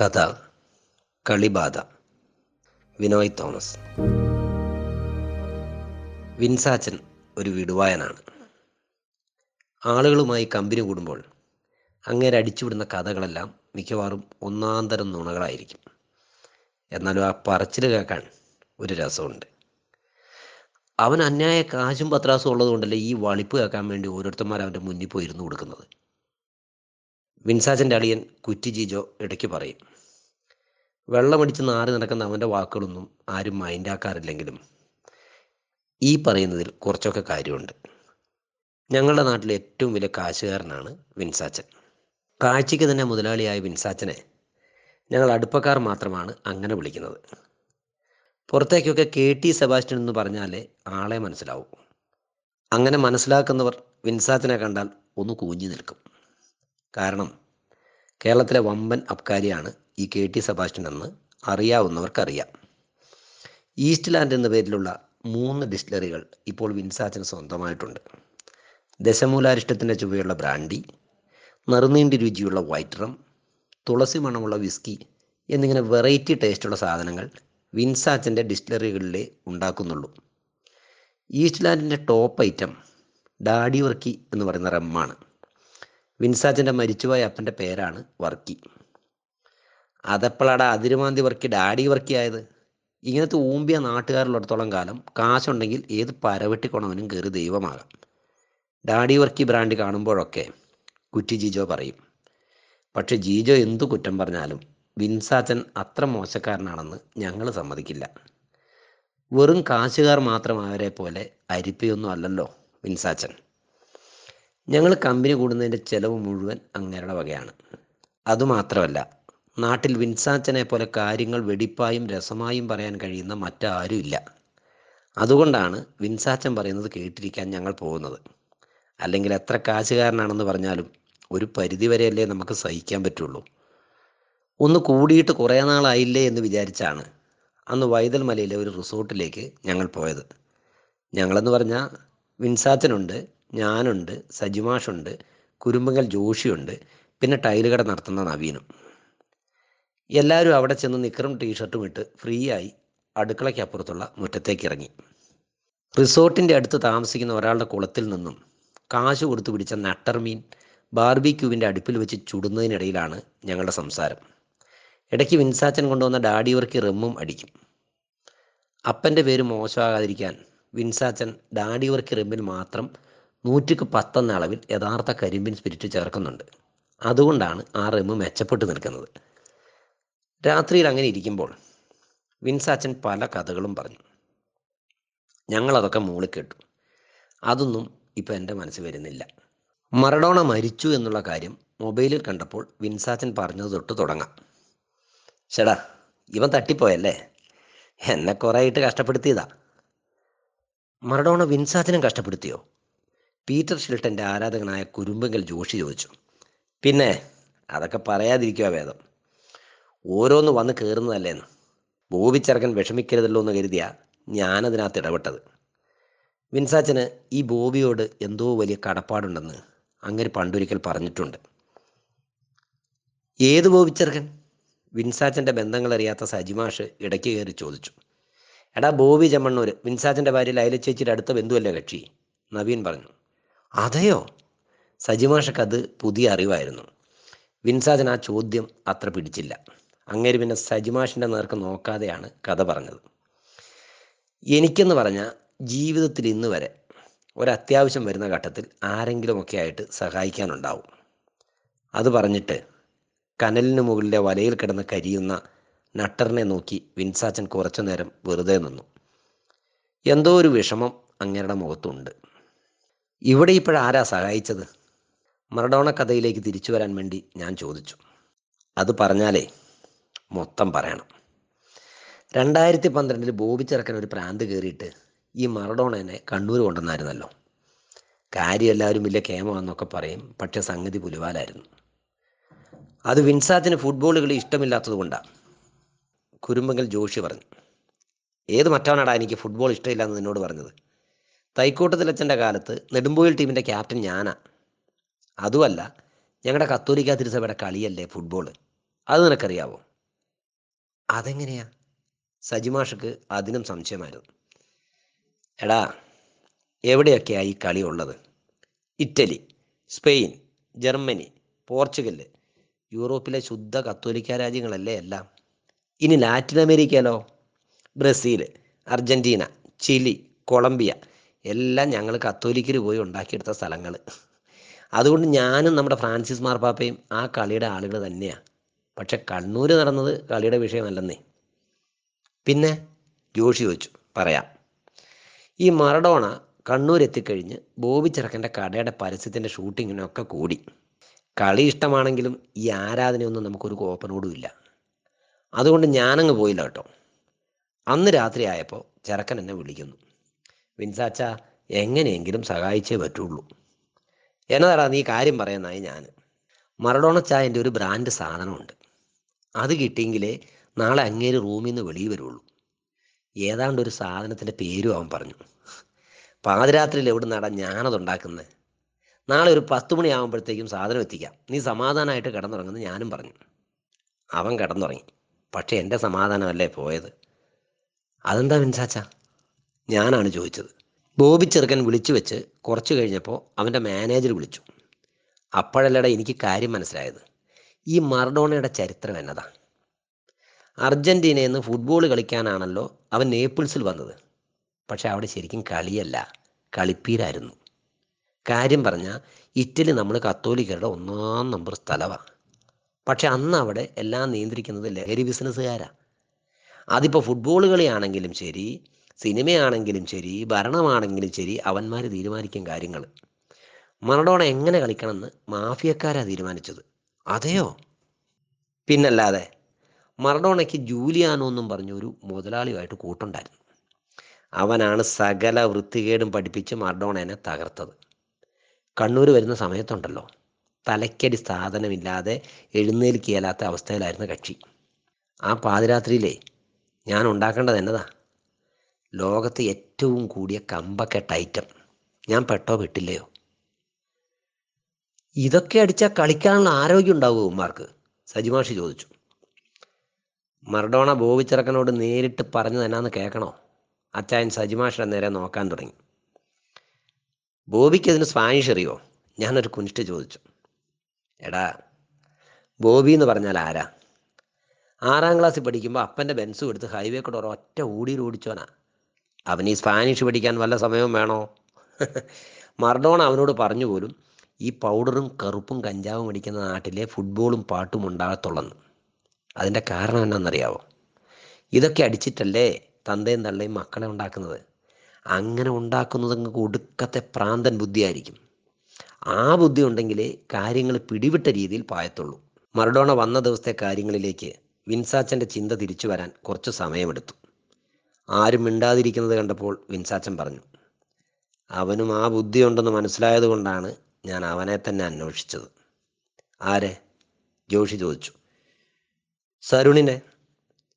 കഥ കളിബാധ. വിനോയ് തോമസ്. വിൻസാച്ചൻ ഒരു വിടുവായനാണ്. ആളുകളുമായി കമ്പനി കൂടുമ്പോൾ അങ്ങേരെ അടിച്ചുവിടുന്ന കഥകളെല്ലാം മിക്കവാറും ഒന്നാന്തരം നുണകളായിരിക്കും. എന്നാലും ആ പറച്ചിൽ കേൾക്കാൻ ഒരു രസമുണ്ട്. അവൻ അന്യായ കാശും പത്രാസും ഉള്ളതുകൊണ്ടല്ലേ ഈ വളിപ്പ് കേൾക്കാൻ വേണ്ടി ഓരോരുത്തന്മാർ അവന്റെ മുന്നിൽ പോയി ഇരുന്ന് കൊടുക്കുന്നത്? വിൻസാച്ചന്റെ അളിയൻ കുറ്റി ജിജോ ഇടയ്ക്ക് പറയും വെള്ളമടിച്ച് നാറി നടക്കുന്ന അവന്റെ വാക്കുകളൊന്നും ആരും മൈൻഡാക്കാറില്ലെങ്കിലും ഈ പറയുന്നതിൽ കുറച്ചൊക്കെ കാര്യമുണ്ട്. ഞങ്ങളുടെ നാട്ടിലെ ഏറ്റവും വലിയ കാശുകാരനാണ് വിൻസാച്ചൻ. കാഴ്ചയ്ക്ക് തന്നെ മുതലാളിയായ വിൻസാച്ചനെ ഞങ്ങൾ അടുപ്പക്കാർ മാത്രമാണ് അങ്ങനെ വിളിക്കുന്നത്. പുറത്തേക്കൊക്കെ കെ ടി സെബാസ്റ്റ്യൻ എന്ന് പറഞ്ഞാലേ ആളെ മനസ്സിലാവും. അങ്ങനെ മനസ്സിലാക്കുന്നവർ വിൻസാച്ചനെ കണ്ടാൽ ഒന്ന് കൂഞ്ഞു നിൽക്കും. കാരണം കേരളത്തിലെ വമ്പൻ അബ്കാരിയാണ് ഈ കെ ടി സെബാസ്റ്റ്യൻ എന്ന് അറിയാവുന്നവർക്കറിയാം. ഈസ്റ്റ് ലാൻഡ് എന്ന പേരിലുള്ള മൂന്ന് ഡിസ്റ്റിലറികൾ ഇപ്പോൾ വിൻസാച്ചന് സ്വന്തമായിട്ടുണ്ട്. ദശമൂലാരിഷ്ടത്തിന്റെ ചുവയുള്ള ബ്രാൻഡി നെറുനീണ്ടി രുചിയുള്ള വൈറ്റ് റം തുളസി മണമുള്ള വിസ്കി എന്നിങ്ങനെ വെറൈറ്റി ടേസ്റ്റുള്ള സാധനങ്ങൾ വിൻസാച്ചന്റെ ഡിസ്റ്റിലറികളിലേ ഉണ്ടാക്കുന്നുള്ളൂ. ഈസ്റ്റ് ലാൻഡിന്റെ ടോപ്പ് ഐറ്റം ഡാഡി വർക്കി എന്ന് പറയുന്ന റമ്മാണ്. വിൻസാച്ചന്റെ മരിച്ചുപോയ അപ്പന്റെ പേരാണ് വർക്കി. അതെപ്പോഴാടാ അതിരുമാന്തി വർക്കി ഡാഡി വർക്കി ആയത്? ഇങ്ങനത്തെ ഊമ്പിയ നാട്ടുകാരിലടത്തോളം കാലം കാശുണ്ടെങ്കിൽ ഏത് പരവെട്ടിക്കൊണവനും കയറി ദൈവമാകാം. ഡാഡി വർക്കി ബ്രാൻഡ് കാണുമ്പോഴൊക്കെ കുറ്റി ജീജോ പറയും. പക്ഷെ ജീജോ എന്തു കുറ്റം പറഞ്ഞാലും വിൻസാച്ചൻ അത്ര മോശക്കാരനാണെന്ന് ഞങ്ങൾ സമ്മതിക്കില്ല. വെറും കാശുകാർ മാത്രം അവരെ പോലെ അരിപ്പയൊന്നും അല്ലല്ലോ വിൻസാച്ചൻ ഞങ്ങൾ കമ്പനി കൂടുന്നതിന്റെ ചെലവ് മുഴുവൻ അങ്ങേരുടെ വകയാണ്. അതുമാത്രമല്ല നാട്ടിൽ വിൻസാച്ചനെ പോലെ കാര്യങ്ങൾ വെടിപ്പായും രസമായും പറയാൻ കഴിയുന്ന മറ്റാരും ഇല്ല. അതുകൊണ്ടാണ് വിൻസാച്ചൻ പറയുന്നത് കേട്ടിരിക്കാൻ ഞങ്ങൾ പോകുന്നത്. അല്ലെങ്കിൽ എത്ര കാശുകാരനാണെന്ന് പറഞ്ഞാലും ഒരു പരിധിവരെയല്ലേ നമുക്ക് സഹിക്കാൻ പറ്റുള്ളൂ. ഒന്ന് കൂടിയിട്ട് കുറേ നാളായില്ലേ എന്ന് വിചാരിച്ചാണ് അന്ന് വൈതൽ മലയിലെ ഒരു റിസോർട്ടിലേക്ക് ഞങ്ങൾ പോയത്. ഞങ്ങളെന്ന് പറഞ്ഞാൽ വിൻസാച്ചനുണ്ട്. ഞാനുണ്ട് സജിമാഷുണ്ട് കുരുമ്പങ്കൽ ജോഷിയുണ്ട് പിന്നെ ടൈൽ കട നടത്തുന്ന നവീനും എല്ലാവരും അവിടെ ചെന്ന് നിക്കറും ടീഷർട്ടും ഇട്ട് ഫ്രീ ആയി അടുക്കളയ്ക്ക് അപ്പുറത്തുള്ള മുറ്റത്തേക്ക് ഇറങ്ങി റിസോർട്ടിന്റെ അടുത്ത് താമസിക്കുന്ന ഒരാളുടെ കുളത്തിൽ നിന്നും കാശ് കൊടുത്തു പിടിച്ച നട്ടർമീൻ ബാർബിക്യൂവിന്റെ അടുപ്പിൽ വെച്ച് ചുടുന്നതിനിടയിലാണ് ഞങ്ങളുടെ സംസാരം. ഇടയ്ക്ക് വിൻസാച്ചൻ കൊണ്ടുവന്ന ഡാഡി റെമ്മും അടിക്കും. അപ്പന്റെ പേര് മോശമാകാതിരിക്കാൻ വിൻസാച്ചൻ ഡാഡി റെമ്മിൽ റമ്മിൽ മാത്രം നൂറ്റിക്ക് പത്തെന്ന അളവിൽ യഥാർത്ഥ കരിമ്പിൻ സ്പിരിറ്റ് ചേർക്കുന്നുണ്ട്. അതുകൊണ്ടാണ് ആ റമ്മ് മെച്ചപ്പെട്ട് നിൽക്കുന്നത്. രാത്രിയിൽ അങ്ങനെ ഇരിക്കുമ്പോൾ വിൻസാച്ചൻ പല കഥകളും പറഞ്ഞു. ഞങ്ങളതൊക്കെ മൂളിക്കേട്ടു അതൊന്നും ഇപ്പം എന്റെ മനസ്സിൽ വരുന്നില്ല. മറഡോണ മരിച്ചു എന്നുള്ള കാര്യം മൊബൈലിൽ കണ്ടപ്പോൾ വിൻസാച്ചൻ പറഞ്ഞത് തൊട്ട് തുടങ്ങാം. ചേടാ ഇവൻ തട്ടിപ്പോയല്ലേ? എന്നെ കുറേ ആയിട്ട് കഷ്ടപ്പെടുത്തിയതാ. മറഡോണ വിൻസാച്ചനും കഷ്ടപ്പെടുത്തിയോ? പീറ്റർ ഷിൽട്ടന്റെ ആരാധകനായ കുരുമ്പങ്കൽ ജോഷി ചോദിച്ചു. പിന്നെ അതൊക്കെ പറയാതിരിക്കുക വേദം. ഓരോന്ന് വന്ന് കയറുന്നതല്ലേന്ന് ബോബിച്ചെറുക്കൻ വിഷമിക്കരുതല്ലോ എന്ന് കരുതിയ ഞാനതിനകത്ത് ഇടപെട്ടത്. വിൻസാച്ചന് ഈ ബോബിയോട് എന്തോ വലിയ കടപ്പാടുണ്ടെന്ന് അങ്ങനെ പണ്ടൊരിക്കൽ പറഞ്ഞിട്ടുണ്ട്. ഏത് ബോബിച്ചെറുക്കൻ? വിൻസാച്ചന്റെ ബന്ധങ്ങളറിയാത്ത സജിമാഷ് ഇടയ്ക്ക് കയറി ചോദിച്ചു. എടാ ബോബി ചെമ്മണ്ണൂർ വിൻസാച്ചന്റെ ഭാര്യ ലൈല ചേച്ചിയുടെ അടുത്ത ബന്ധുവല്ലേ കക്ഷി? നവീൻ പറഞ്ഞു. അതെയോ? സജിമാഷക്ക് അത് പുതിയ അറിവായിരുന്നു. വിൻസാജൻ ആ ചോദ്യം അത്ര പിടിച്ചില്ല. അങ്ങേര് പിന്നെ സജിമാഷിന്റെ നേർക്ക് നോക്കാതെയാണ് കഥ പറഞ്ഞത്. എനിക്കെന്ന് പറഞ്ഞാൽ ജീവിതത്തിൽ ഇന്ന് വരെ ഒരത്യാവശ്യം വരുന്ന ഘട്ടത്തിൽ ആരെങ്കിലുമൊക്കെ ആയിട്ട് സഹായിക്കാനുണ്ടാവും. അത് പറഞ്ഞിട്ട് കനലിന് മുകളിലെ വലയിൽ കിടന്ന് കരിയുന്ന നട്ടറിനെ നോക്കി വിൻസാച്ചൻ കുറച്ചു നേരം വെറുതെ നിന്നു. എന്തോ ഒരു വിഷമം അങ്ങേരുടെ മുഖത്തുണ്ട്. ഇവിടെ ഇപ്പോഴാരാ സഹായിച്ചത്? മറഡോണ കഥയിലേക്ക് തിരിച്ചു വരാൻ വേണ്ടി ഞാൻ ചോദിച്ചു. അത് പറഞ്ഞാലേ മൊത്തം പറയണം. രണ്ടായിരത്തി പന്ത്രണ്ടിൽ ബോബി ചെറുക്കൻ ഒരു പ്രാന്ത് കയറിയിട്ട് ഈ മറഡോണനെ കണ്ണൂർ കൊണ്ടുവന്നായിരുന്നല്ലോ. കാര്യം എല്ലാവരും വലിയ കേമമെന്നൊക്കെ പറയും പക്ഷേ സംഗതി പുലിവാലായിരുന്നു. അത് വിൻസാത്തിന് ഫുട്ബോൾ കളി ഇഷ്ടമില്ലാത്തത് കൊണ്ടാണ് കുരുമ്പങ്കൽ ജോഷി പറഞ്ഞു. ഏത് മറ്റവനാടാ എനിക്ക് ഫുട്ബോൾ ഇഷ്ടമില്ല എന്ന് നിന്നോട് പറഞ്ഞത്? തൈക്കോട്ടത്തിലച്ഛന്റെ കാലത്ത് നെടുമ്പോയിൽ ടീമിന്റെ ക്യാപ്റ്റൻ ഞാനാ. അതുമല്ല ഞങ്ങളുടെ കത്തോലിക്ക തിരുസഭയുടെ കളിയല്ലേ ഫുട്ബോൾ അത് നിനക്കറിയാവോ? അതെങ്ങനെയാ? സജിമാഷക്ക് അതിനും സംശയമായിരുന്നു. എടാ എവിടെയൊക്കെയാ ഈ കളി ഉള്ളത്? ഇറ്റലി സ്പെയിൻ ജർമ്മനി പോർച്ചുഗൽ യൂറോപ്പിലെ ശുദ്ധ കത്തോലിക്ക രാജ്യങ്ങളല്ലേ എല്ലാം? ഇനി ലാറ്റിൻ അമേരിക്കയിലോ? ബ്രസീൽ അർജന്റീന ചിലി കൊളംബിയ എല്ലാം ഞങ്ങൾ കത്തോലിക്കർ പോയി ഉണ്ടാക്കിയെടുത്ത സ്ഥലങ്ങൾ അതുകൊണ്ട് ഞാനും നമ്മുടെ ഫ്രാൻസിസ് മാർപ്പാപ്പയും ആ കളിയുടെ ആളുകൾ തന്നെയാണ് പക്ഷെ കണ്ണൂർ നടന്നത് കളിയുടെ വിഷയമല്ലെന്നേ. പിന്നെ ജോഷി വെച്ചു പറയാം. ഈ മറഡോണ കണ്ണൂർ എത്തിക്കഴിഞ്ഞ് ബോബി ചെറുക്കന്റെ കടയുടെ പരസ്യത്തിന്റെ ഷൂട്ടിങ്ങിനൊക്കെ കൂടി. കളി ഇഷ്ടമാണെങ്കിലും ഈ ആരാധനയൊന്നും നമുക്കൊരു കോപ്പനോടും ഇല്ല. അതുകൊണ്ട് ഞാനങ്ങ് പോയില്ല കേട്ടോ. അന്ന് രാത്രി ആയപ്പോൾ ചെറുക്കൻ എന്നെ വിളിക്കുന്നു. വിൻസാച്ച എങ്ങനെയെങ്കിലും സഹായിച്ചേ പറ്റുള്ളൂ. എന്നതാടാ നീ കാര്യം പറയുന്നതായി ഞാൻ മറഡോണ ചായന്റെ ഒരു ബ്രാൻഡ് സാധനമുണ്ട്. അത് കിട്ടിയെങ്കിലേ നാളെ അങ്ങേര് റൂമിൽ നിന്ന് വെളിയിൽ വരുള്ളൂ. ഏതാണ്ട് ഒരു സാധനത്തിന്റെ പേരും അവൻ പറഞ്ഞു. പാതിരാത്രിയിൽ എവിടെ നടാ ഞാനത് ഉണ്ടാക്കുന്നത് നാളെ ഒരു പത്ത് മണിയാകുമ്പോഴത്തേക്കും സാധനം എത്തിക്കാം. നീ സമാധാനമായിട്ട് കിടന്നുറങ്ങുന്നു ഞാനും പറഞ്ഞു. അവൻ കിടന്നുറങ്ങി. പക്ഷേ എന്റെ സമാധാനമല്ലേ പോയത്? അതെന്താ മിൻസാച്ച ഞാനാണ് ചോദിച്ചത്. ബോബി ചെറുക്കൻ വിളിച്ചു വെച്ച് കുറച്ച് കഴിഞ്ഞപ്പോൾ അവന്റെ മാനേജർ വിളിച്ചു. അപ്പോഴല്ലട എനിക്ക് കാര്യം മനസ്സിലായത്. ഈ മറഡോണയുടെ ചരിത്രം എന്നതാ. അർജന്റീനയിൽ നിന്ന് ഫുട്ബോൾ കളിക്കാനാണല്ലോ അവൻ നേപ്പിൾസിൽ വന്നത്. പക്ഷെ അവിടെ ശരിക്കും കളിയല്ല കളിപ്പീരായിരുന്നു. കാര്യം പറഞ്ഞാൽ ഇറ്റലി നമ്മൾ കത്തോലിക്കരുടെ ഒന്നാം നമ്പർ സ്ഥലമാണ് പക്ഷെ അന്ന് അവിടെ എല്ലാം നിയന്ത്രിക്കുന്നത് ലഹരി ബിസിനസ്സുകാരാണ് അതിപ്പോൾ ഫുട്ബോൾ കളിയാണെങ്കിലും ശരി സിനിമയാണെങ്കിലും ശരി ഭരണമാണെങ്കിലും ശരി അവന്മാർ തീരുമാനിക്കും കാര്യങ്ങൾ മറഡോണ എങ്ങനെ കളിക്കണമെന്ന് മാഫിയക്കാരാ തീരുമാനിച്ചത്. അതെയോ? പിന്നല്ലാതെ മറഡോണയ്ക്ക് ജൂലിയാനോ എന്നും പറഞ്ഞൊരു മുതലാളിയുമായിട്ട് കൂട്ടുണ്ടായിരുന്നു. അവനാണ് സകല വൃത്തികേടും പഠിപ്പിച്ച് മറഡോണേനെ തകർത്തത്. കണ്ണൂർ വരുന്ന സമയത്തുണ്ടല്ലോ തലയ്ക്കടി സാധനമില്ലാതെ എഴുന്നേൽക്കിയലാത്ത അവസ്ഥയിലായിരുന്നു കക്ഷി. ആ പാതിരാത്രിയിലേ ഞാൻ ഉണ്ടാക്കേണ്ടത് എന്നതാ? ലോകത്ത് ഏറ്റവും കൂടിയ കമ്പക്കെട്ട ഐറ്റം ഞാൻ പെട്ടോ പെട്ടില്ലയോ? ഇതൊക്കെ അടിച്ചാൽ കളിക്കാനുള്ള ആരോഗ്യം ഉണ്ടാവുമോ ഉമ്മാർക്ക് സജിമാഷി ചോദിച്ചു. മർഡോണ ബോബിച്ചിറക്കനോട് നേരിട്ട് പറഞ്ഞു തന്നാന്ന് കേൾക്കണോ? അച്ചായൻ സജിമാഷിന്റെ നേരെ നോക്കാൻ തുടങ്ങി. ബോബിക്ക് അതിന് സ്പാനിഷ് അറിയോ? ഞാനൊരു കുനിഷ്ട് ചോദിച്ചു. എടാ ബോബി എന്ന് പറഞ്ഞാൽ ആരാ? ആറാം ക്ലാസ്സിൽ പഠിക്കുമ്പോൾ അപ്പന്റെ ബെൻസും എടുത്ത് ഹൈവേ കൂടെ ഒരൊറ്റ ഓടിയിൽ ഓടിച്ചോനാ അവന് ഈ സ്പാനിഷ് പഠിക്കാൻ വല്ല സമയവും വേണോ? മർഡോണ അവനോട് പറഞ്ഞു പോലും ഈ പൗഡറും കറുപ്പും കഞ്ചാവും അടിക്കുന്ന നാട്ടിലെ ഫുട്ബോളും പാട്ടും ഉണ്ടാകത്തുള്ളെന്ന് അതിന്റെ കാരണം എന്നാണെന്നറിയാവോ? ഇതൊക്കെ അടിച്ചിട്ടല്ലേ തന്തയും തള്ളയും മക്കളെ ഉണ്ടാക്കുന്നത്? അങ്ങനെ ഉണ്ടാക്കുന്നത് നിങ്ങൾക്ക് ഒടുക്കത്തെ പ്രാന്തൻ ബുദ്ധിയായിരിക്കും. ആ ബുദ്ധി ഉണ്ടെങ്കിലേ കാര്യങ്ങൾ പിടിവിട്ട രീതിയിൽ പായത്തുള്ളൂ. മറഡോണ വന്ന ദിവസത്തെ കാര്യങ്ങളിലേക്ക് വിൻസാച്ചന്റെ ചിന്ത തിരിച്ചു വരാൻ കുറച്ച് സമയമെടുത്തു. ആരും മിണ്ടാതിരിക്കുന്നത് കണ്ടപ്പോൾ വിൻസാച്ചൻ പറഞ്ഞു അവനും ആ ബുദ്ധിയുണ്ടെന്ന് മനസ്സിലായത് കൊണ്ടാണ് ഞാൻ അവനെ തന്നെ അന്വേഷിച്ചത്. ആരെ? ജോഷി ചോദിച്ചു. സരുണിനെ.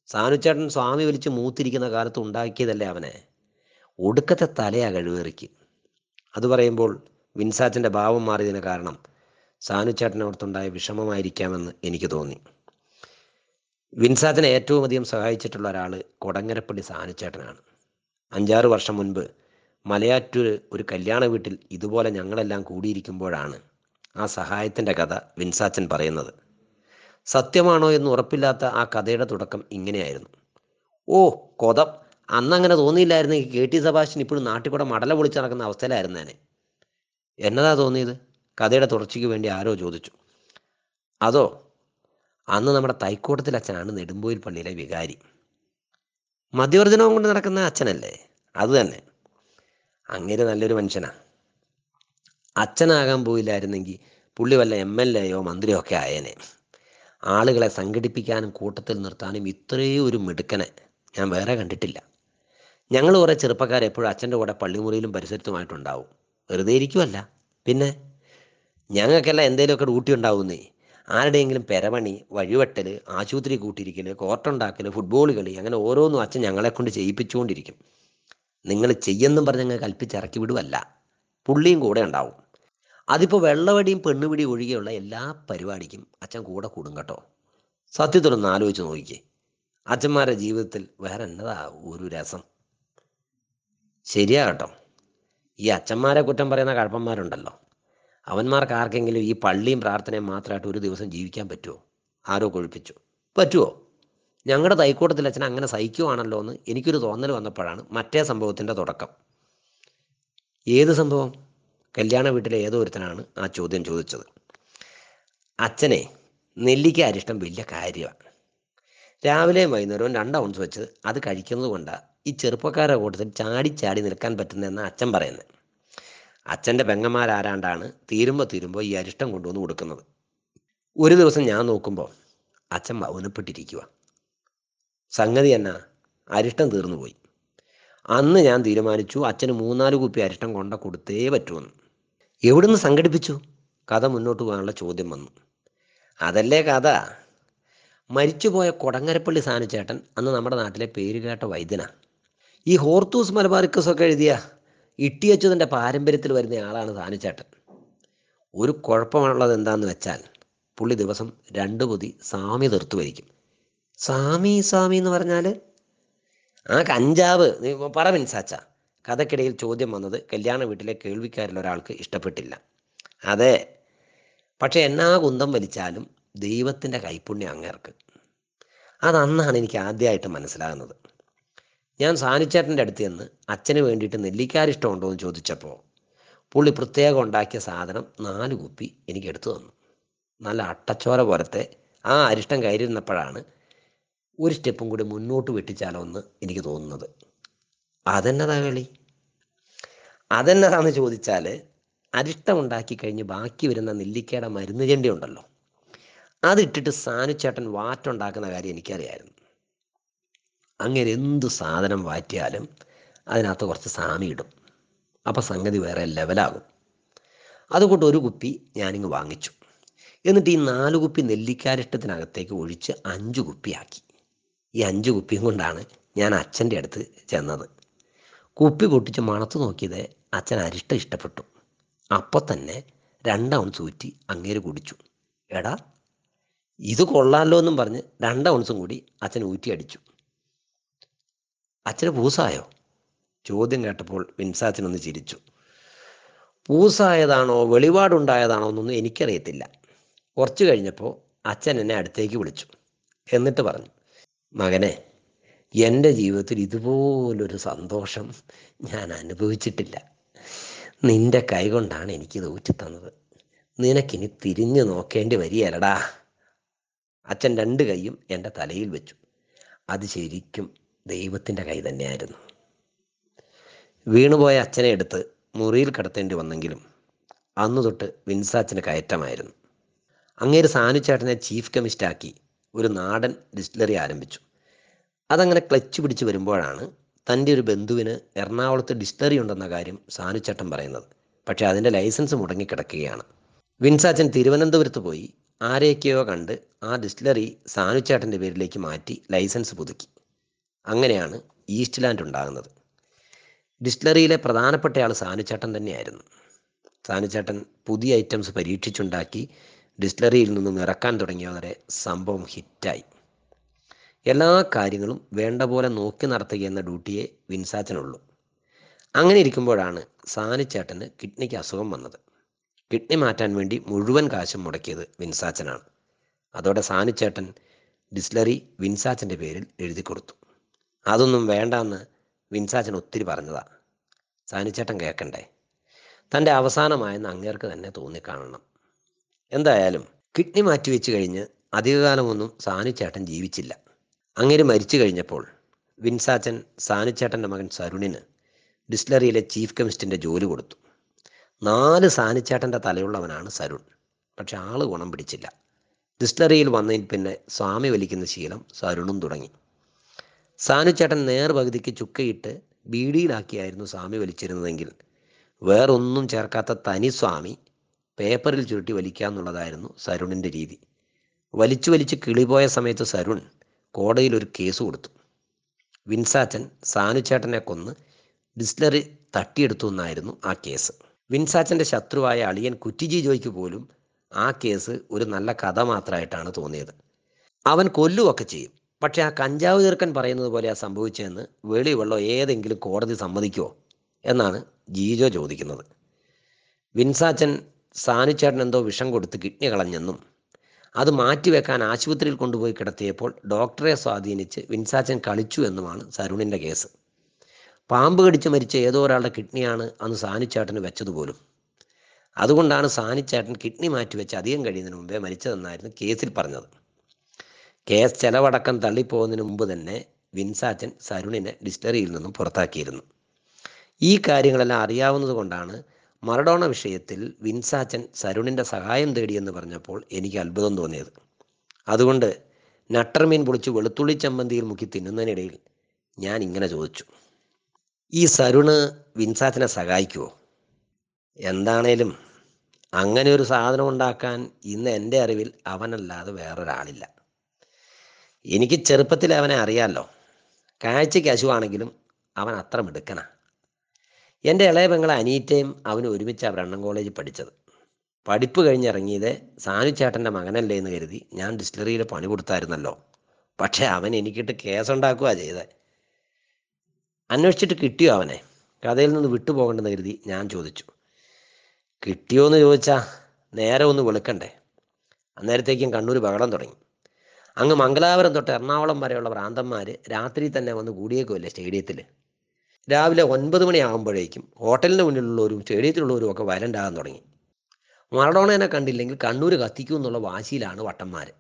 സാനുചേട്ടൻ സ്വാമി വലിച്ച് മൂത്തിരിക്കുന്ന കാലത്ത് ഉണ്ടാക്കിയതല്ലേ അവനെ? ഒടുക്കത്തെ തലയാ കഴിവേറിക്ക്. അത് പറയുമ്പോൾ വിൻസാച്ചന്റെ ഭാവം മാറിയതിന് കാരണം സാനുച്ചേട്ടനോർത്തുണ്ടായ വിഷമമായിരിക്കാമെന്ന് എനിക്ക് തോന്നി. വിൻസാച്ചനെ ഏറ്റവും അധികം സഹായിച്ചിട്ടുള്ള ഒരാൾ കൊടങ്ങരപ്പള്ളി സാനുച്ചേട്ടനാണ്. അഞ്ചാറ് വർഷം മുൻപ് മലയാറ്റൂർ ഒരു കല്യാണ വീട്ടിൽ ഇതുപോലെ ഞങ്ങളെല്ലാം കൂടിയിരിക്കുമ്പോഴാണ് ആ സഹായത്തിന്റെ കഥ വിൻസാച്ചൻ പറയുന്നത്. സത്യമാണോ എന്ന് ഉറപ്പില്ലാത്ത ആ കഥയുടെ തുടക്കം ഇങ്ങനെയായിരുന്നു. ഓ കൊതം. അന്നങ്ങനെ തോന്നിയില്ലായിരുന്നെങ്കിൽ കെ ടി സഭാഷൻ ഇപ്പോഴും നാട്ടിൽ കൂടെ മടല പൊളിച്ച് നടക്കുന്ന അവസ്ഥയിലായിരുന്നേനെ എന്നതാ തോന്നിയത്? കഥയുടെ തുടർച്ചയ്ക്ക് വേണ്ടി ആരോ ചോദിച്ചു. അതോ അന്ന് നമ്മുടെ തൈക്കോട്ടത്തിൽ അച്ഛനാണ് നെടുമ്പോയിൽ പള്ളിയിലെ വികാരി. മദ്യവർജനവും കൊണ്ട് നടക്കുന്ന അച്ഛനല്ലേ? അത് തന്നെ. അങ്ങനെ നല്ലൊരു മനുഷ്യനാ. അച്ഛനാകാൻ പോയില്ലായിരുന്നെങ്കിൽ പുള്ളി വല്ല എം എൽ എയോ മന്ത്രിയോ ഒക്കെ ആയേനെ. ആളുകളെ സംഘടിപ്പിക്കാനും കൂട്ടത്തിൽ നിർത്താനും ഇത്രയും ഒരു മിടുക്കനെ ഞാൻ വേറെ കണ്ടിട്ടില്ല. ഞങ്ങൾ കുറേ ചെറുപ്പക്കാർ എപ്പോഴും അച്ഛന്റെ കൂടെ പള്ളിമുറിയിലും പരിസരത്തുമായിട്ടുണ്ടാവും. വെറുതെ ഇരിക്കുമല്ല പിന്നെ? ഞങ്ങൾക്കെല്ലാം എന്തെങ്കിലുമൊക്കെ ഡ്യൂട്ടി ഉണ്ടാവുന്നേ. ആരുടെയെങ്കിലും പെരമണി വഴിവെട്ടൽ ആശുപത്രി കൂട്ടിയിരിക്കൽ കോർട്ടുണ്ടാക്കൽ ഫുട്ബോൾ കളി അങ്ങനെ ഓരോന്നും അച്ഛൻ ഞങ്ങളെ കൊണ്ട് ചെയ്യിപ്പിച്ചുകൊണ്ടിരിക്കും. നിങ്ങൾ ചെയ്യെന്നും പറഞ്ഞ് ഞങ്ങൾ കൽപ്പിച്ചിറക്കി വിടുവല്ല. പുള്ളിയും കൂടെ ഉണ്ടാവും. അതിപ്പോൾ വെള്ളവടിയും പെണ്ണുപിടിയും ഒഴികെയുള്ള എല്ലാ പരിപാടിക്കും അച്ഛൻ കൂടെ കൂടും കേട്ടോ. സത്യത്തിലൊന്ന് ആലോചിച്ച് നോക്കിക്കേ. അച്ഛന്മാരുടെ ജീവിതത്തിൽ വേറെ എന്നതാ ഒരു രസം? ശരിയാ കേട്ടോ. ഈ അച്ഛന്മാരെ കുറ്റം പറയുന്ന കഴപ്പന്മാരുണ്ടല്ലോ. അവന്മാർക്ക് ആർക്കെങ്കിലും ഈ പള്ളിയും പ്രാർത്ഥനയും മാത്രമായിട്ട് ഒരു ദിവസം ജീവിക്കാൻ പറ്റുമോ ആരോ കൊഴിപ്പിച്ചു. പറ്റുമോ ഞങ്ങളുടെ തൈക്കൂട്ടത്തിൽ അച്ഛൻ അങ്ങനെ സഹിക്കുവാണല്ലോ എന്ന് എനിക്കൊരു തോന്നൽ വന്നപ്പോഴാണ് മറ്റേ സംഭവത്തിന്റെ തുടക്കം. ഏത് സംഭവം? കല്യാണ വീട്ടിലെ ഏതോ ഒരുത്തനാണ് ആ ചോദ്യം ചോദിച്ചത്. അച്ഛനെ നെല്ലിക്ക അരിഷ്ടം വലിയ കാര്യമാണ് രാവിലെയും വൈകുന്നേരവും രണ്ട് ഔൺസ് വെച്ച് അത് കഴിക്കുന്നത് കൊണ്ടാണ് ഈ ചെറുപ്പക്കാരുടെ കൂട്ടത്തിൽ ചാടി ചാടി നിൽക്കാൻ പറ്റുന്നതെന്ന് അച്ഛൻ പറയുന്നത് അച്ഛന്റെ പെങ്ങന്മാരാരാണ്ടാണ് തീരുമ്പോൾ തീരുമ്പോൾ ഈ അരിഷ്ടം കൊണ്ടുവന്ന് കൊടുക്കുന്നത്. ഒരു ദിവസം ഞാൻ നോക്കുമ്പോൾ അച്ഛൻ മൗനപ്പെട്ടിരിക്കുക സംഗതി എന്നാ? അരിഷ്ടം തീർന്നു പോയി അന്ന് ഞാൻ തീരുമാനിച്ചു അച്ഛന് മൂന്നാൽ കുപ്പി അരിഷ്ടം കൊണ്ട കൊടുത്തേ പറ്റുമെന്ന് എവിടുന്ന് സംഘടിപ്പിച്ചു? കഥ മുന്നോട്ട് പോകാനുള്ള ചോദ്യം വന്നു. അതല്ലേ കഥ? മരിച്ചുപോയ കൊടങ്ങരപ്പള്ളി സാനുചേട്ടൻ അന്ന് നമ്മുടെ നാട്ടിലെ പേരുകേട്ട വൈദ്യനാണ് ഈ ഹോർത്തൂസ് മലബാർക്കസൊക്കെ എഴുതിയ? ഇട്ടിയച്ചതിന്റെ പാരമ്പര്യത്തിൽ വരുന്ന ആളാണ് സാനുചേട്ടൻ. ഒരു കുഴപ്പമുള്ളത് എന്താന്ന് വെച്ചാൽ പുള്ളി ദിവസം രണ്ട് പൊതി സാമി തീർത്തു വരിക്കും. സാമി സ്വാമി എന്ന് പറഞ്ഞാൽ ആ കഞ്ചാവ് പറ മിൻസാച്ച കഥക്കിടയിൽ ചോദ്യം വന്നത് കല്യാണ വീട്ടിലെ കേൾവിക്കാരിൽ ഒരാൾക്ക് ഇഷ്ടപ്പെട്ടില്ല. അതെ പക്ഷെ എന്നാ കുന്തം വലിച്ചാലും ദൈവത്തിന്റെ കൈപ്പുണ്യം അങ്ങേർക്ക്. അതന്നാണ് എനിക്ക് ആദ്യമായിട്ട് മനസ്സിലാകുന്നത്. ഞാൻ സാനിച്ചേട്ടന്റെ അടുത്ത് ചെന്ന് അച്ഛന് വേണ്ടിയിട്ട് നെല്ലിക്കാരിഷ്ടം ഉണ്ടോ എന്ന് ചോദിച്ചപ്പോൾ പുള്ളി പ്രത്യേകം ഉണ്ടാക്കിയ സാധനം നാല് കുപ്പി എനിക്ക് എടുത്തു തന്നു. നല്ല അട്ടച്ചോര പോലത്തെ ആ അരിഷ്ടം കയറിയിരുന്നപ്പോഴാണ് ഒരു സ്റ്റെപ്പും കൂടി മുന്നോട്ട് വെട്ടിച്ചാലോ എന്ന് എനിക്ക് തോന്നുന്നത്. അതെന്നതാ കളി? അതെന്നതാന്ന് ചോദിച്ചാൽ അരിഷ്ടം ഉണ്ടാക്കി കഴിഞ്ഞ് ബാക്കി വരുന്ന നെല്ലിക്കയുടെ മരുന്ന് ചെണ്ടി ഉണ്ടല്ലോ അതിട്ടിട്ട് സാനുച്ചേട്ടൻ വാറ്റുണ്ടാക്കുന്ന കാര്യം എനിക്കറിയായിരുന്നു. അങ്ങനെ എന്ത് സാധനം വാറ്റിയാലും അതിനകത്ത് കുറച്ച് സാമി ഇടും. അപ്പോൾ സംഗതി വേറെ ലെവലാകും. അതുകൊണ്ട് ഒരു കുപ്പി ഞാനിങ്ങ് വാങ്ങിച്ചു. എന്നിട്ട് ഈ നാല് കുപ്പി നെല്ലിക്കാരിഷ്ടത്തിനകത്തേക്ക് ഒഴിച്ച് അഞ്ച് കുപ്പിയാക്കി ഈ അഞ്ച് കുപ്പിയും കൊണ്ടാണ് ഞാൻ അച്ഛന്റെ അടുത്ത് ചെന്നത്. കുപ്പി പൊട്ടിച്ച് മണത്ത് നോക്കിയത് അച്ഛൻ അരിഷ്ട ഇഷ്ടപ്പെട്ടു. അപ്പോൾ തന്നെ രണ്ടൗൺസ് ഊറ്റി അങ്ങേര് കുടിച്ചു. എടാ ഇത് കൊള്ളാമല്ലോ എന്നും പറഞ്ഞ് രണ്ടൗൺസും കൂടി അച്ഛൻ ഊറ്റി അടിച്ചു അച്ഛന് പൂസായോ? ചോദ്യം കേട്ടപ്പോൾ വിൻസാച്ചനൊന്ന് ചിരിച്ചു. പൂസായതാണോ വെളിപാടുണ്ടായതാണോ എന്നൊന്നും എനിക്കറിയത്തില്ല. കുറച്ച് കഴിഞ്ഞപ്പോൾ അച്ഛൻ എന്നെ അടുത്തേക്ക് വിളിച്ചു. എന്നിട്ട് പറഞ്ഞു മകനെ എന്റെ ജീവിതത്തിൽ ഇതുപോലൊരു സന്തോഷം ഞാൻ അനുഭവിച്ചിട്ടില്ല. നിന്റെ കൈകൊണ്ടാണ് എനിക്കിത് ഊറ്റിത്തന്നത്. നിനക്കിനി തിരിഞ്ഞു നോക്കേണ്ടി വരികയല്ലടാ. അച്ഛൻ രണ്ട് കൈയും എന്റെ തലയിൽ വെച്ചു. അത് ശരിക്കും ദൈവത്തിന്റെ കൈ തന്നെയായിരുന്നു. വീണുപോയ അച്ഛനെ എടുത്ത് മുറിയിൽ കിടത്തേണ്ടി വന്നെങ്കിലും അന്നു തൊട്ട് വിൻസാച്ചന് കയറ്റമായിരുന്നു. അങ്ങേര് സാനുചേട്ടനെ ചീഫ് കെമിസ്റ്റാക്കി ഒരു നാടൻ ഡിസ്റ്റിലറി ആരംഭിച്ചു. അതങ്ങനെ ക്ലച്ച് പിടിച്ച് വരുമ്പോഴാണ് തന്റെ ഒരു ബന്ധുവിന് എറണാകുളത്ത് ഡിസ്റ്റിലറി ഉണ്ടെന്ന കാര്യം സാനുചേട്ടൻ പറയുന്നത്. പക്ഷേ അതിന്റെ ലൈസൻസ് മുടങ്ങിക്കിടക്കുകയാണ്. വിൻസാച്ചൻ തിരുവനന്തപുരത്ത് പോയി ആരെയൊക്കെയോ കണ്ട് ആ ഡിസ്റ്റിലറി സാനുചേട്ടന്റെ പേരിലേക്ക് മാറ്റി ലൈസൻസ് പുതുക്കി. അങ്ങനെയാണ് ഈസ്റ്റ് ലാൻഡ് ഉണ്ടാകുന്നത്. ഡിസ്റ്റിലറിയിലെ പ്രധാനപ്പെട്ട ആൾ സാനുചേട്ടൻ തന്നെയായിരുന്നു. സാനുചേട്ടൻ പുതിയ ഐറ്റംസ് പരീക്ഷിച്ചുണ്ടാക്കി ഡിസ്റ്റിലറിയിൽ നിന്നും നിറക്കാൻ തുടങ്ങിയവരെ സംഭവം ഹിറ്റായി. എല്ലാ കാര്യങ്ങളും വേണ്ട പോലെ നോക്കി നടത്തുക എന്ന ഡ്യൂട്ടിയെ വിൻസാച്ചനുള്ളൂ. അങ്ങനെ ഇരിക്കുമ്പോഴാണ് സാനുചേട്ടന് കിഡ്നിക്ക് അസുഖം വന്നത്. കിഡ്നി മാറ്റാൻ വേണ്ടി മുഴുവൻ കാശും മുടക്കിയത് വിൻസാച്ചനാണ്. അതോടെ സാനുചേട്ടൻ ഡിസ്ലറി വിൻസാച്ചന്റെ പേരിൽ എഴുതി കൊടുത്തു അതൊന്നും വേണ്ടെന്ന് വിൻസാച്ചൻ ഒത്തിരി പറഞ്ഞതാ. സാനിച്ചേട്ടൻ കേൾക്കണ്ടേ തന്റെ അവസാനമായെന്ന് അങ്ങേർക്ക് തന്നെ തോന്നിക്കാണണം. എന്തായാലും കിഡ്നി മാറ്റിവെച്ച് കഴിഞ്ഞ് അധികകാലമൊന്നും സാനിച്ചേട്ടൻ ജീവിച്ചില്ല. അങ്ങേര് മരിച്ചു കഴിഞ്ഞപ്പോൾ വിൻസാച്ചൻ സാനിച്ചേട്ടന്റെ മകൻ സരുണിന് ഡിസ്ലറിയിലെ ചീഫ് കെമിസ്റ്റിന്റെ ജോലി കൊടുത്തു. നാല് സാനിച്ചേട്ടന്റെ തലയുള്ളവനാണ് സരുൺ. പക്ഷെ ആൾ ഗുണം പിടിച്ചില്ല. ഡിസ്ലറിയിൽ വന്നതിൽ പിന്നെ സ്വാമി വലിക്കുന്ന ശീലം സരുണും തുടങ്ങി. സാനുചേട്ടൻ നേർപകുതിക്ക് ചുക്കയിട്ട് ബീഡിയിലാക്കിയായിരുന്നു സ്വാമി വലിച്ചിരുന്നതെങ്കിൽ. വേറൊന്നും ചേർക്കാത്ത തനി സ്വാമി പേപ്പറിൽ ചുരുട്ടി വലിക്കാന്നുള്ളതായിരുന്നു സരുണിന്റെ രീതി. വലിച്ചു വലിച്ച് കിളിപോയ സമയത്ത് സരുൺ കോടതിയിൽ ഒരു കേസ് കൊടുത്തു. വിൻസാച്ചൻ സാനുചേട്ടനെ കൊന്ന് ഡിസ്ലറി തട്ടിയെടുത്തു എന്നായിരുന്നു ആ കേസ്. വിൻസാച്ചന്റെ ശത്രുവായ അളിയൻ കുറ്റിജി ജോയ്ക്ക് പോലും ആ കേസ് ഒരു നല്ല കഥ മാത്രമായിട്ടാണ് തോന്നിയത്. അവൻ കൊല്ലുമൊക്കെ ചെയ്യും. പക്ഷെ ആ കഞ്ചാവ് ചെറുക്കൻ പറയുന്നത് പോലെ ആ സംഭവിച്ചതെന്ന് വെളിവെള്ളോ ഏതെങ്കിലും കോടതി സമ്മതിക്കുമോ എന്നാണ് ജീജോ ചോദിക്കുന്നത്. വിൻസാച്ചൻ സാനുച്ചേട്ടൻ എന്തോ വിഷം കൊടുത്ത് കിഡ്നി കളഞ്ഞെന്നും അത് മാറ്റിവെക്കാൻ ആശുപത്രിയിൽ കൊണ്ടുപോയി കിടത്തിയപ്പോൾ ഡോക്ടറെ സ്വാധീനിച്ച് വിൻസാച്ചൻ കളിച്ചു എന്നുമാണ് സരുണിന്റെ കേസ്. പാമ്പ് കടിച്ച് മരിച്ച ഏതോ ഒരാളുടെ കിഡ്നിയാണ് അന്ന് സാനുച്ചേട്ടന് വെച്ചതുപോലും അതുകൊണ്ടാണ് സാനിച്ചേട്ടൻ കിഡ്നി മാറ്റിവെച്ച് അധികം കഴിയുന്നതിന് മുമ്പേ മരിച്ചതെന്നായിരുന്നു കേസിൽ പറഞ്ഞത്. കേസ് ചെലവടക്കം തള്ളിപ്പോകുന്നതിന് മുമ്പ് തന്നെ വിൻസാച്ചൻ സരുണിനെ ഡിസ്റ്ററിയിൽ നിന്നും പുറത്താക്കിയിരുന്നു. ഈ കാര്യങ്ങളെല്ലാം അറിയാവുന്നത് കൊണ്ടാണ് മറഡോണ വിഷയത്തിൽ വിൻസാച്ചൻ സരുണിന്റെ സഹായം തേടിയെന്ന് പറഞ്ഞപ്പോൾ എനിക്ക് അത്ഭുതം തോന്നിയത്. അതുകൊണ്ട് നട്ടർമീൻ പൊളിച്ച് വെളുത്തുള്ളി ചമ്മന്തിയിൽ മുക്കി തിന്നുന്നതിനിടയിൽ ഞാൻ ഇങ്ങനെ ചോദിച്ചു ഈ സരുണ് വിൻസാച്ചനെ സഹായിക്കുമോ എന്താണേലും അങ്ങനെ ഒരു സാധനം ഉണ്ടാക്കാൻ ഇന്ന് എന്റെ അറിവിൽ അവനല്ലാതെ വേറൊരാളില്ല. എനിക്ക് ചെറുപ്പത്തിൽ അവനെ അറിയാമല്ലോ കാഴ്ചയ്ക്ക് അശുവാണെങ്കിലും അവൻ അത്ര മിടുക്കണ എന്റെ ഇളയ പെങ്ങളെ അനീറ്റയും അവന് ഒരുമിച്ച് ബ്രണ്ണൻ കോളേജിൽ പഠിച്ചത്. പഠിപ്പ് കഴിഞ്ഞിറങ്ങിയത് സാനുചേട്ടന്റെ മകനല്ലേ എന്ന് കരുതി ഞാൻ ഡിസ്റ്റിലറിയിൽ പണി കൊടുത്തായിരുന്നല്ലോ. പക്ഷേ അവൻ എനിക്കിട്ട് കേസുണ്ടാക്കുക ചെയ്തത് അന്വേഷിച്ചിട്ട് കിട്ടിയോ അവനെ? കഥയിൽ നിന്ന് വിട്ടുപോകണ്ടെന്ന് കരുതി ഞാൻ ചോദിച്ചു. കിട്ടിയോ എന്ന് ചോദിച്ചാൽ നേരെ ഒന്ന് വെളുക്കണ്ടേ? അന്നേരത്തേക്കും കണ്ണൂർ ബഹളം തുടങ്ങി. അങ്ങ് മംഗലാപുരം തൊട്ട് എറണാകുളം വരെയുള്ള ഭ്രാന്തന്മാർ രാത്രി തന്നെ വന്ന് കൂടിയേക്കുമല്ലേ സ്റ്റേഡിയത്തിൽ രാവിലെ ഒൻപത് മണിയാകുമ്പോഴേക്കും ഹോട്ടലിന് മുന്നിലുള്ളവരും സ്റ്റേഡിയത്തിലുള്ളവരും ഒക്കെ വരണ്ടാകാൻ തുടങ്ങി. മറഡോണേനെ കണ്ടില്ലെങ്കിൽ കണ്ണൂർ കത്തിക്കും എന്നുള്ള വാശിയിലാണ് വട്ടന്മാർ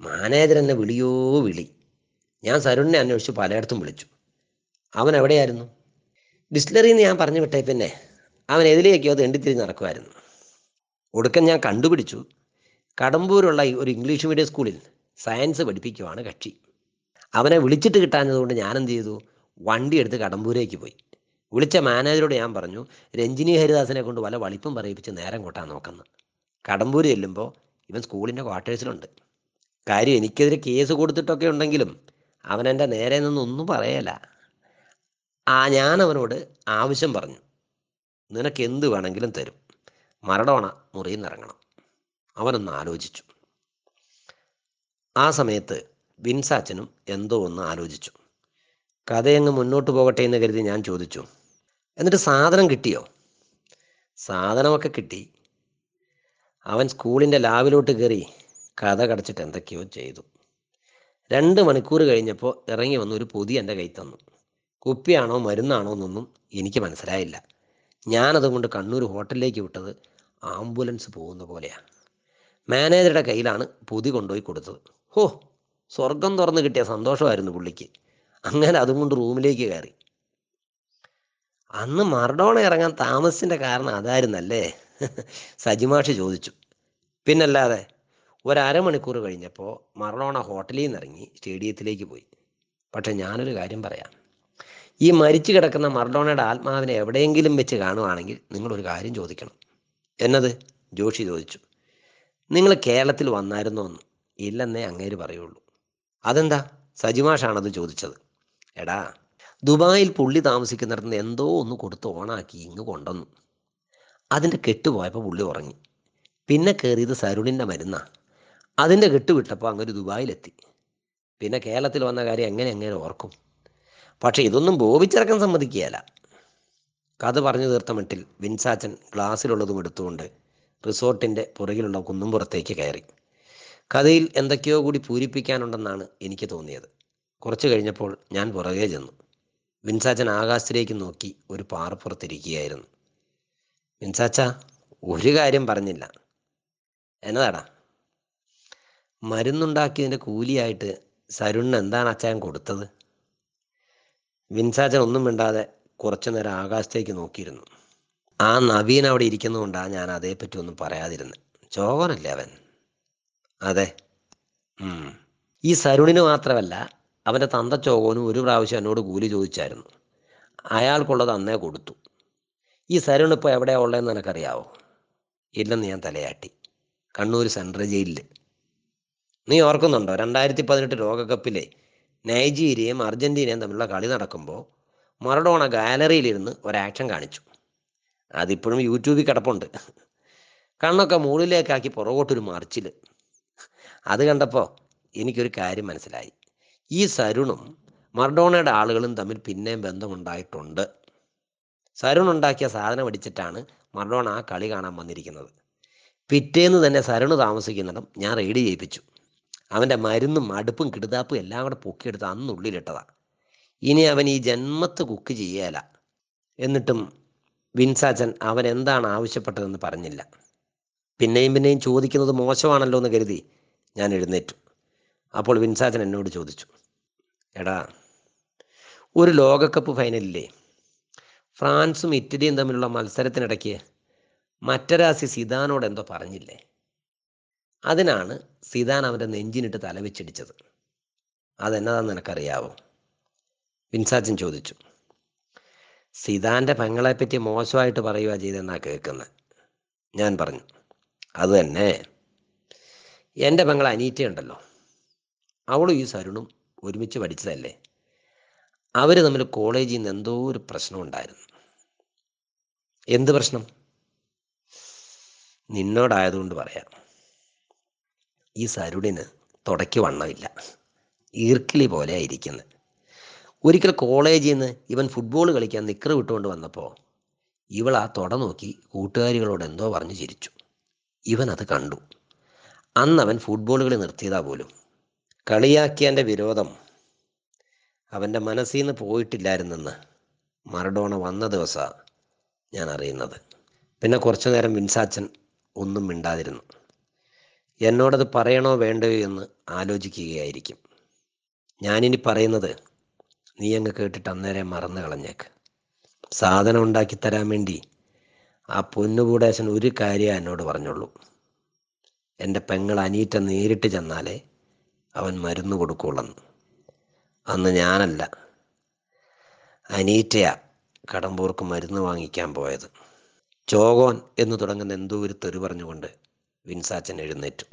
മാനേജർ എന്നെ വിളിയോ വിളി. ഞാൻ സരുണിനെ അന്വേഷിച്ച് പലയിടത്തും വിളിച്ചു. അവൻ എവിടെയായിരുന്നു? ഡിസ്റ്റിലറിന്ന് ഞാൻ പറഞ്ഞു വിട്ടേ പിന്നെ. അവൻ എതിലേക്കോ തെണ്ടിത്തിരിഞ്ഞ് നടക്കുമായിരുന്നു ഒടുക്കം ഞാൻ കണ്ടുപിടിച്ചു. കടമ്പൂരുള്ള ഒരു ഇംഗ്ലീഷ് മീഡിയം സ്കൂളിൽ സയൻസ് പഠിപ്പിക്കുവാണ് കക്ഷി. അവനെ വിളിച്ചിട്ട് കിട്ടാഞ്ഞതുകൊണ്ട് ഞാൻ എന്ത് ചെയ്തു വണ്ടി എടുത്ത് കടമ്പൂരേക്ക് പോയി. വിളിച്ച മാനേജറോട് ഞാൻ പറഞ്ഞു രഞ്ജിനി ഹരിദാസിനെ കൊണ്ട് വല്ല വളിപ്പും പറയിപ്പിച്ച് നേരം കൂട്ടാൻ നോക്കുന്നു. കടമ്പൂര് ചെല്ലുമ്പോൾ ഇവൻ സ്കൂളിന്റെ ക്വാർട്ടേഴ്സിലുണ്ട്. കാര്യം എനിക്കെതിരെ കേസ് കൊടുത്തിട്ടൊക്കെ ഉണ്ടെങ്കിലും അവൻ എന്റെ നേരെ നിന്നൊന്നും പറയല ആ ഞാൻ അവനോട് ആവശ്യം പറഞ്ഞു. നിനക്ക് എന്ത് വേണമെങ്കിലും തരും. മരടോണ മുറിയിൽ നിന്ന് ഇറങ്ങണം അവനൊന്ന് ആലോചിച്ചു. ആ സമയത്ത് വിൻസാച്ചനും എന്തോ ഒന്ന് ആലോചിച്ചു. കഥയങ്ങ് മുന്നോട്ട് പോകട്ടെ എന്ന് കരുതി ഞാൻ ചോദിച്ചു. എന്നിട്ട് സാധനം കിട്ടിയോ? സാധനമൊക്കെ കിട്ടി. അവൻ സ്കൂളിന്റെ ലാബിലോട്ട് കയറി കഥ കടച്ചിട്ട് എന്തൊക്കെയോ ചെയ്തു. രണ്ട് മണിക്കൂർ കഴിഞ്ഞപ്പോൾ ഇറങ്ങി വന്ന ഒരു പൊതി എന്റെ കൈ തന്നു. കുപ്പിയാണോ മരുന്നാണോ എന്നൊന്നും എനിക്ക് മനസ്സിലായില്ല. ഞാനതുകൊണ്ട് കണ്ണൂർ ഹോട്ടലിലേക്ക് വിട്ടത് ആംബുലൻസ് പോകുന്ന പോലെയാണ് മാനേജറുടെ കയ്യിലാണ് പൊതി കൊണ്ടുപോയി കൊടുത്തത്. ഹോ സ്വർഗം തുറന്ന് കിട്ടിയ സന്തോഷമായിരുന്നു പുള്ളിക്ക്. അങ്ങനെ അതും കൊണ്ട് റൂമിലേക്ക് കയറി. അന്ന് മർഡോണ ഇറങ്ങാൻ താമസിന്റെ കാരണം അതായിരുന്നല്ലേ? സജിമാഷ് ചോദിച്ചു. പിന്നല്ലാതെ ഒരമണിക്കൂർ കഴിഞ്ഞപ്പോൾ മർഡോണ ഹോട്ടലിൽ നിന്ന് ഇറങ്ങി സ്റ്റേഡിയത്തിലേക്ക് പോയി. പക്ഷെ ഞാനൊരു കാര്യം പറയാം. ഈ മരിച്ചു കിടക്കുന്ന മർഡോണയുടെ ആത്മാവിനെ എവിടെയെങ്കിലും വെച്ച് കാണുവാണെങ്കിൽ നിങ്ങളൊരു കാര്യം ചോദിക്കണം. എന്നത് ജോഷി ചോദിച്ചു. നിങ്ങൾ കേരളത്തിൽ വന്നായിരുന്നോ എന്ന്. ഇല്ലെന്നേ അങ്ങേര് പറയുള്ളൂ. അതെന്താ? സജിമാഷാണത് ചോദിച്ചത്. എടാ ദുബായിൽ പുള്ളി താമസിക്കുന്നിടത്തുനിന്ന് എന്തോ ഒന്ന് കൊടുത്ത് ഓണാക്കി ഇങ്ങ് കൊണ്ടുവന്നു. അതിന്റെ കെട്ടുപോയപ്പോൾ പുള്ളി ഉറങ്ങി. പിന്നെ കയറിയത് സരുണിന്റെ മരുന്നാ. അതിന്റെ കെട്ടുവിട്ടപ്പോൾ അങ്ങൊരു ദുബായിലെത്തി. പിന്നെ കേരളത്തിൽ വന്ന കാര്യം എങ്ങനെ എങ്ങനെ ഓർക്കും? പക്ഷേ ഇതൊന്നും ബോബിച്ചിറക്കാൻ സമ്മതിക്കുകയല്ല. കഥ പറഞ്ഞു തീർത്ത മട്ടിൽ വിൻസാച്ചൻ ഗ്ലാസ്സിലുള്ളതും എടുത്തുകൊണ്ട് റിസോർട്ടിന്റെ പുറകിലുള്ള കുന്നുംപുറത്തേക്ക് കയറി. കഥയിൽ എന്തൊക്കെയോ കൂടി പൂരിപ്പിക്കാനുണ്ടെന്നാണ് എനിക്ക് തോന്നിയത്. കുറച്ചു കഴിഞ്ഞപ്പോൾ ഞാൻ പുറകെ ചെന്നു. വിൻസാച്ചൻ ആകാശത്തിലേക്ക് നോക്കി ഒരു പാറപ്പുറത്തിരിക്കുകയായിരുന്നു വിൻസാച്ച ഒരു കാര്യം പറഞ്ഞില്ല. എന്നതാടാ? മരുന്നുണ്ടാക്കിയതിന്റെ കൂലിയായിട്ട് സരുണിന് എന്താണ് അച്ചായൻ കൊടുത്തത്? വിൻസാച്ചൻ ഒന്നും മിണ്ടാതെ കുറച്ചു നേരം ആകാശത്തേക്ക് നോക്കിയിരുന്നു. ആ നവീൻ അവിടെ ഇരിക്കുന്നതുകൊണ്ടാണ് ഞാൻ അതേപ്പറ്റി ഒന്നും പറയാതിരുന്നത് ചോകനല്ലേ അവൻ? അതെ. ഈ സരുണിന് മാത്രമല്ല അവന്റെ തന്തച്ചോകോനും ഒരു പ്രാവശ്യം എന്നോട് കൂലി ചോദിച്ചായിരുന്നു. അയാൾക്കുള്ളത് അന്നേ കൊടുത്തു. ഈ സരുൺ ഇപ്പോൾ എവിടെയാണ് ഉള്ളതെന്ന് നിനക്കറിയാവോ? ഇല്ലെന്ന് ഞാൻ തലയാട്ടി. കണ്ണൂർ സെൻട്രൽ ജയിലിൽ നീ ഓർക്കുന്നുണ്ടോ രണ്ടായിരത്തി പതിനെട്ട് ലോകകപ്പിലെ നൈജീരിയയും അർജന്റീനയും തമ്മിലുള്ള കളി നടക്കുമ്പോൾ മറഡോണ ഗാലറിയിലിരുന്ന് ഒരാക്ഷൻ കാണിച്ചു. അതിപ്പോഴും യൂട്യൂബിൽ കിടപ്പുണ്ട്. കണ്ണൊക്കെ മുകളിലേക്കാക്കി പുറകോട്ടൊരു മറിച്ചിൽ അത് കണ്ടപ്പോൾ എനിക്കൊരു കാര്യം മനസ്സിലായി. ഈ സരുണും മർഡോണയുടെ ആളുകളും തമ്മിൽ പിന്നെയും ബന്ധമുണ്ടായിട്ടുണ്ട്. സരുൺ ഉണ്ടാക്കിയ സാധനം അടിച്ചിട്ടാണ് മർഡോണ ആ കളി കാണാൻ വന്നിരിക്കുന്നത്. പിറ്റേന്ന് തന്നെ സരുണ് താമസിക്കുന്നിടം ഞാൻ റെയ്ഡ് ചെയ്യിപ്പിച്ചു. അവന്റെ മരുന്നും അടുപ്പും കിടുതാപ്പും എല്ലാം കൂടെ പൊക്കിയെടുത്ത് അന്നുള്ളിലിട്ടതാ ഇനി അവൻ ഈ ജന്മത്ത് കുക്ക് ചെയ്യേല. എന്നിട്ടും വിൻസാച്ചൻ അവൻ എന്താണ് ആവശ്യപ്പെട്ടതെന്ന് പറഞ്ഞില്ല. പിന്നെയും പിന്നെയും ചോദിക്കുന്നത് മോശമാണല്ലോ എന്ന് കരുതി ഞാൻ എഴുന്നേറ്റു. അപ്പോൾ വിൻസാജൻ എന്നോട് ചോദിച്ചു എടാ ഒരു ലോകകപ്പ് ഫൈനലിലെ ഫ്രാൻസും ഇറ്റലിയും തമ്മിലുള്ള മത്സരത്തിനിടയ്ക്ക് മറ്റരാസി സിദാനോട് എന്തോ പറഞ്ഞില്ലേ? അതിനാണ് സിദാൻ അവന്റെ നെഞ്ചിനിട്ട് തലവെച്ചടിച്ചത്. അതെന്നതാന്ന് നിനക്കറിയാവോ? വിൻസാജൻ ചോദിച്ചു സിദാന്റെ പെങ്ങളെപ്പറ്റി മോശമായിട്ട് പറയുക ചെയ്തെന്നാ കേൾക്കുന്നത് ഞാൻ പറഞ്ഞു അത് തന്നെ. എന്റെ പെങ്ങൾ അനീറ്റയുണ്ടല്ലോ അവളും ഈ സരുണും ഒരുമിച്ച് പഠിച്ചതല്ലേ? അവർ തമ്മിൽ കോളേജിൽ നിന്ന് എന്തോ ഒരു പ്രശ്നം ഉണ്ടായിരുന്നു. എന്ത് പ്രശ്നം? നിന്നോടായതുകൊണ്ട് പറയാം. ഈ സരുണിന് തുടക്കി വണ്ണമില്ല. ഈർക്കിളി പോലെ ഇരിക്കുന്നത് ഒരിക്കൽ കോളേജിൽ നിന്ന് ഇവൻ ഫുട്ബോൾ കളിക്കാൻ നിക്കറ് വിട്ടുകൊണ്ട് വന്നപ്പോൾ ഇവൾ ആ തുട നോക്കി കൂട്ടുകാരികളോട് എന്തോ പറഞ്ഞു ചിരിച്ചു. ഇവൻ അത് കണ്ടു. അന്ന് അവൻ ഫുട്ബോൾ കളി നിർത്തിയതാ പോലും. കളിയാക്കിയന്റെ വിരോധം അവന്റെ മനസ്സിൽ നിന്ന് പോയിട്ടില്ലായിരുന്നെന്ന് മറഡോണ വന്ന ദിവസമാണ് ഞാൻ അറിയുന്നത്. പിന്നെ കുറച്ചു നേരം വിൻസാച്ചൻ ഒന്നും മിണ്ടാതിരുന്നു. എന്നോടത് പറയണോ വേണ്ടയോ എന്ന് ആലോചിക്കുകയായിരിക്കും. ഞാനിനി പറയുന്നത് നീ അങ്ങ് കേട്ടിട്ട് അന്നേരം മറന്നു കളഞ്ഞേക്ക്. സാധനം ഉണ്ടാക്കി തരാൻ വേണ്ടി ആ പൊന്നുകൂടേശൻ ഒരു കാര്യം എന്നോട് പറഞ്ഞുള്ളൂ. എന്റെ പെങ്ങൾ അനീറ്റ നേരിട്ട് ചെന്നാലേ അവൻ മരുന്ന് കൊടുക്കുള്ളെന്ന്. അന്ന് ഞാനല്ല അനീറ്റയാ കടമ്പൂർക്ക് മരുന്ന് വാങ്ങിക്കാൻ പോയത്. ചോകോൻ എന്ന് തുടങ്ങുന്ന എന്തോ ഒരു തെറി പറഞ്ഞുകൊണ്ട് വിൻസാച്ചൻ എഴുന്നേറ്റു.